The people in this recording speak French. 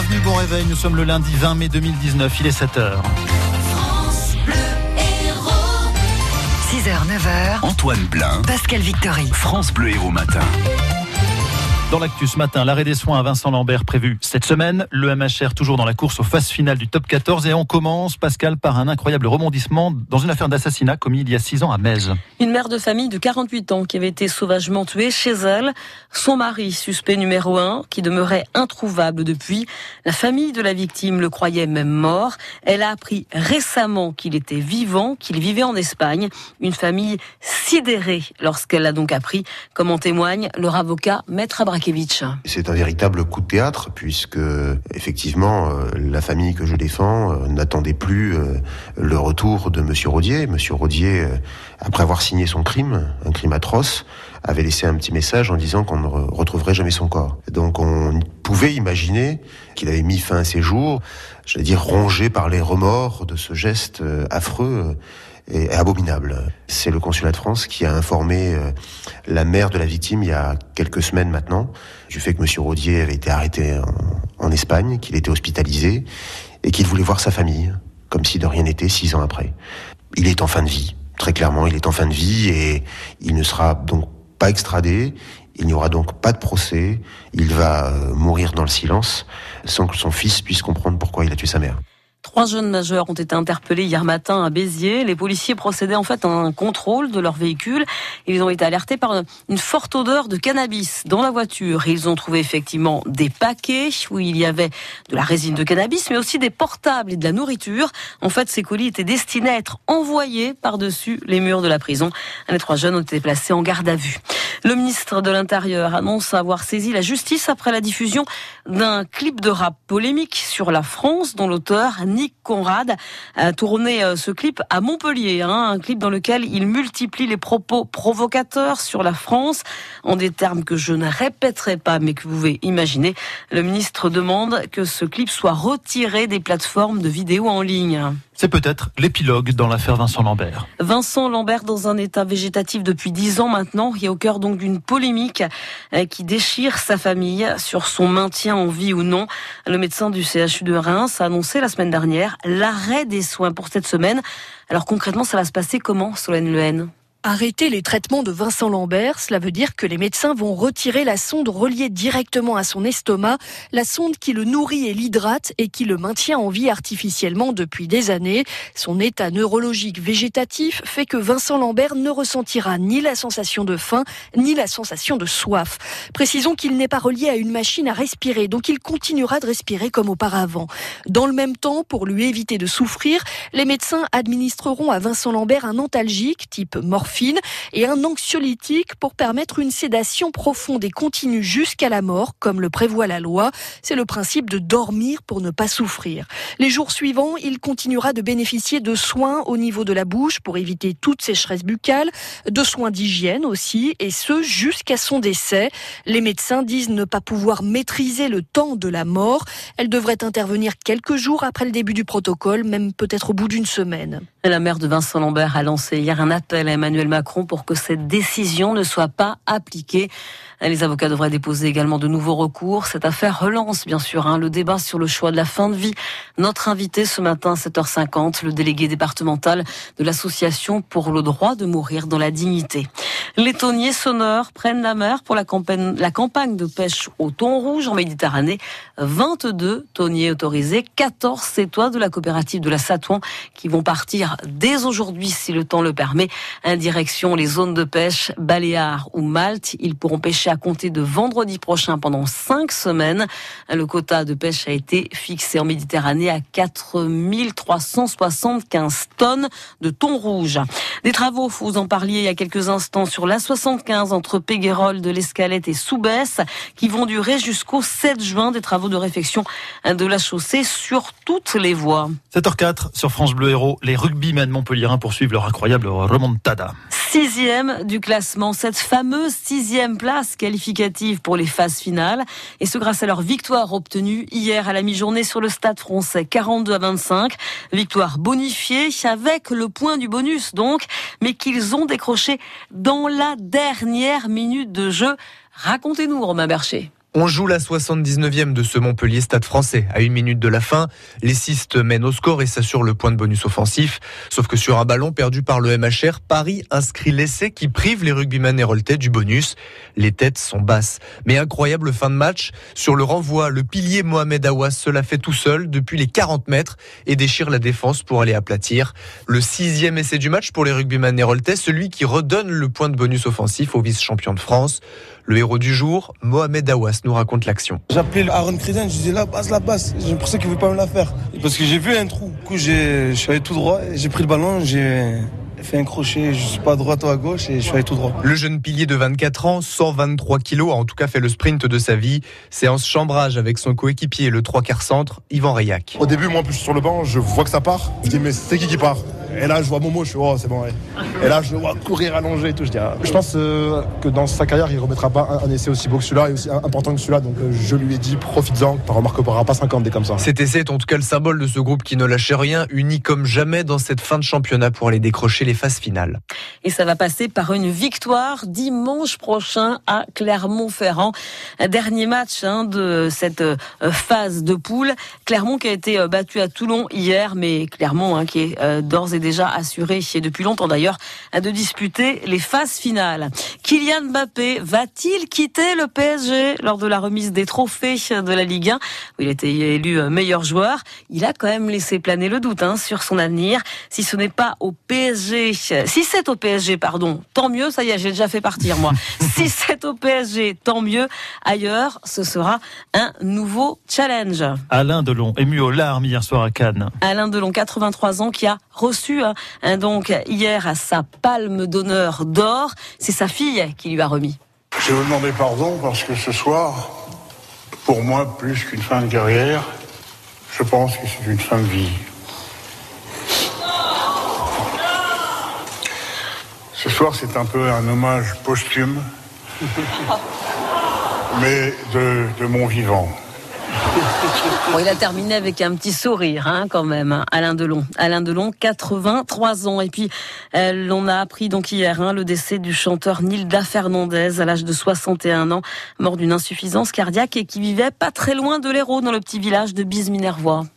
Bienvenue, bon réveil. Nous sommes le lundi 20 mai 2019. Il est 7h. 6h, 9h. Antoine Blin. Pascal Victory. France Bleu Héros Matin. Dans l'actu ce matin, l'arrêt des soins à Vincent Lambert prévu cette semaine. Le MHR toujours dans la course aux phases finales du top 14. Et on commence, Pascal, par un incroyable rebondissement dans une affaire d'assassinat commis il y a 6 ans à Metz. Une mère de famille de 48 ans qui avait été sauvagement tuée chez elle. Son mari, suspect numéro 1, qui demeurait introuvable depuis. La famille de la victime le croyait même mort. Elle a appris récemment qu'il était vivant, qu'il vivait en Espagne. Une famille sidérée lorsqu'elle l'a donc appris, comme en témoigne leur avocat, Maître Abraham. C'est un véritable coup de théâtre puisque effectivement euh, la famille que je défends euh, n'attendait plus euh, le retour de Monsieur Rodier. Monsieur Rodier, après avoir signé son crime, un crime atroce, avait laissé un petit message en disant qu'on ne retrouverait jamais son corps. Donc on pouvait imaginer qu'il avait mis fin à ses jours, j'allais dire rongé par les remords de ce geste affreux et abominable. C'est le consulat de France qui a informé euh, la mère de la victime il y a quelques semaines maintenant du fait que Monsieur Rodier avait été arrêté en, Espagne, qu'il était hospitalisé et qu'il voulait voir sa famille, comme si de rien n'était six ans après. Il est en fin de vie, très clairement, il est en fin de vie et il ne sera donc pas extradé. Il n'y aura donc pas de procès. Il va euh, mourir dans le silence sans que son fils puisse comprendre pourquoi il a tué sa mère. Trois jeunes majeurs ont été interpellés hier matin à Béziers. Les policiers procédaient en fait à un contrôle de leur véhicule. Ils ont été alertés par une forte odeur de cannabis dans la voiture. Ils ont trouvé effectivement des paquets où il y avait de la résine de cannabis, mais aussi des portables et de la nourriture. En fait, ces colis étaient destinés à être envoyés par-dessus les murs de la prison. Les trois jeunes ont été placés en garde à vue. Le ministre de l'Intérieur annonce avoir saisi la justice après la diffusion d'un clip de rap polémique sur la France dont l'auteur Nick Conrad a tourné euh, ce clip à Montpellier, hein, un clip dans lequel il multiplie les propos provocateurs sur la France en des termes que je ne répéterai pas mais que vous pouvez imaginer. Le ministre demande que ce clip soit retiré des plateformes de vidéos en ligne. C'est peut-être l'épilogue dans l'affaire Vincent Lambert. Vincent Lambert dans un état végétatif depuis dix ans maintenant, est au cœur donc d'une polémique euh, qui déchire sa famille sur son maintien en vie ou non. Le médecin du CHU de Reims a annoncé la semaine dernière l'arrêt des soins pour cette semaine. Alors concrètement, ça va se passer comment, Solène Lehen? Arrêter les traitements de Vincent Lambert, cela veut dire que les médecins vont retirer la sonde reliée directement à son estomac, la sonde qui le nourrit et l'hydrate et qui le maintient en vie artificiellement depuis des années. Son état neurologique végétatif fait que Vincent Lambert ne ressentira ni la sensation de faim, ni la sensation de soif. Précisons qu'il n'est pas relié à une machine à respirer, donc il continuera de respirer comme auparavant. Dans le même temps, pour lui éviter de souffrir, les médecins administreront à Vincent Lambert un antalgique type morphine et un anxiolytique pour permettre une sédation profonde et continue jusqu'à la mort, comme le prévoit la loi. C'est le principe de dormir pour ne pas souffrir. Les jours suivants, il continuera de bénéficier de soins au niveau de la bouche pour éviter toute sécheresse buccale, de soins d'hygiène aussi, et ce jusqu'à son décès. Les médecins disent ne pas pouvoir maîtriser le temps de la mort. Elle devrait intervenir quelques jours après le début du protocole, même peut-être au bout d'une semaine. La mère de Vincent Lambert a lancé hier un appel à Emmanuel Macron pour que cette décision ne soit pas appliquée. Les avocats devraient déposer également de nouveaux recours. Cette affaire relance bien sûr hein, le débat sur le choix de la fin de vie. Notre invité ce matin à 7h50, le délégué départemental de l'association pour le droit de mourir dans la dignité. Les tonniers sonneurs prennent la mer pour la campagne, de pêche au thon rouge en Méditerranée. 22 tonniers autorisés, 14 sétois de la coopérative de la Satouan qui vont partir dès aujourd'hui si le temps le permet. En direction les zones de pêche Baléares ou Malte. Ils pourront pêcher à compter de vendredi prochain pendant cinq semaines. Le quota de pêche a été fixé en Méditerranée à 4375 tonnes de thon rouge. Des travaux, vous en parliez il y a quelques instants, sur la 75 entre Péguerolles, de l'Escalette et Soubès, qui vont durer jusqu'au 7 juin. Des travaux de réfection de la chaussée sur toutes les voies. 7h04 sur France Bleu Héros, les rugbymen montpelliérains poursuivent leur incroyable remontada. Sixième du classement, cette fameuse sixième place qualificative pour les phases finales. Et ce grâce à leur victoire obtenue hier à la mi-journée sur le stade français, 42 à 25. Victoire bonifiée avec le point du bonus donc, mais qu'ils ont décroché dans la dernière minute de jeu. Racontez-nous, Romain Bercher. On joue la 79e de ce Montpellier Stade français. À une minute de la fin, les Cistes mènent au score et s'assurent le point de bonus offensif. Sauf que sur un ballon perdu par le MHR, Paris inscrit l'essai qui prive les rugbymen héroltais du bonus. Les têtes sont basses. Mais incroyable fin de match. Sur le renvoi, le pilier Mohamed Awas se la fait tout seul depuis les 40 mètres et déchire la défense pour aller aplatir. Le sixième essai du match pour les rugbymen héroltais, celui qui redonne le point de bonus offensif au vice-champion de France. Le héros du jour, Mohamed Awas, nous raconte l'action. J'ai appelé Aaron Criden, je disais là, passe la passe. J'ai l'impression qu'il ne veut pas me la faire. Parce que j'ai vu un trou. Du coup, je suis allé tout droit, j'ai pris le ballon, j'ai fait un crochet, je suis pas à droite ou à gauche et je suis allé tout droit. Le jeune pilier de 24 ans, 123 kilos, a en tout cas fait le sprint de sa vie. Séance chambrage avec son coéquipier, le trois quarts centre, Yvan Rayac. Au début, moi, plus sur le banc, je vois que ça part. Je dis, mais c'est qui qui part? Et là, je vois Momo, je suis, oh, c'est bon, ouais. Et là, je le vois courir, allonger et tout. Je, dis, ah. je pense euh, que dans sa carrière, il remettra pas un, essai aussi beau que celui-là et aussi important que celui-là. Donc, euh, je lui ai dit, profites-en, t'en remarqueras pas 50 des comme ça. Cet essai est en tout cas le symbole de ce groupe qui ne lâchait rien, uni comme jamais dans cette fin de championnat pour aller décrocher les phases finales. Et ça va passer par une victoire dimanche prochain à Clermont-Ferrand. Dernier match hein, de cette euh, phase de poule. Clermont qui a été battu à Toulon hier, mais Clermont hein, qui est d'ores et déjà assuré depuis longtemps d'ailleurs de disputer les phases finales. Kylian Mbappé va-t-il quitter le PSG lors de la remise des trophées de la Ligue 1 où il a été élu meilleur joueur Il a quand même laissé planer le doute hein, sur son avenir. Si ce n'est pas au PSG, si c'est au PSG, pardon, tant mieux. Ça y est, j'ai déjà fait partir moi. si c'est au PSG, tant mieux. Ailleurs, ce sera un nouveau challenge. Alain Delon, ému aux larmes hier soir à Cannes. Alain Delon, 83 ans, qui a reçu hein, donc hier à sa palme d'honneur d'or. C'est sa fille qui lui a remis. Je vais vous demander pardon parce que ce soir, pour moi, plus qu'une fin de carrière, je pense que c'est une fin de vie. Ce soir, c'est un peu un hommage posthume, mais de, de mon vivant. Bon, il a terminé avec un petit sourire, hein, quand même, hein, Alain Delon. Alain Delon, 83 ans. Et puis, euh, l'on a appris donc hier hein, le décès du chanteur Nilda Fernandez à l'âge de 61 ans, mort d'une insuffisance cardiaque et qui vivait pas très loin de l'Hérault, dans le petit village de Bise-Minervois.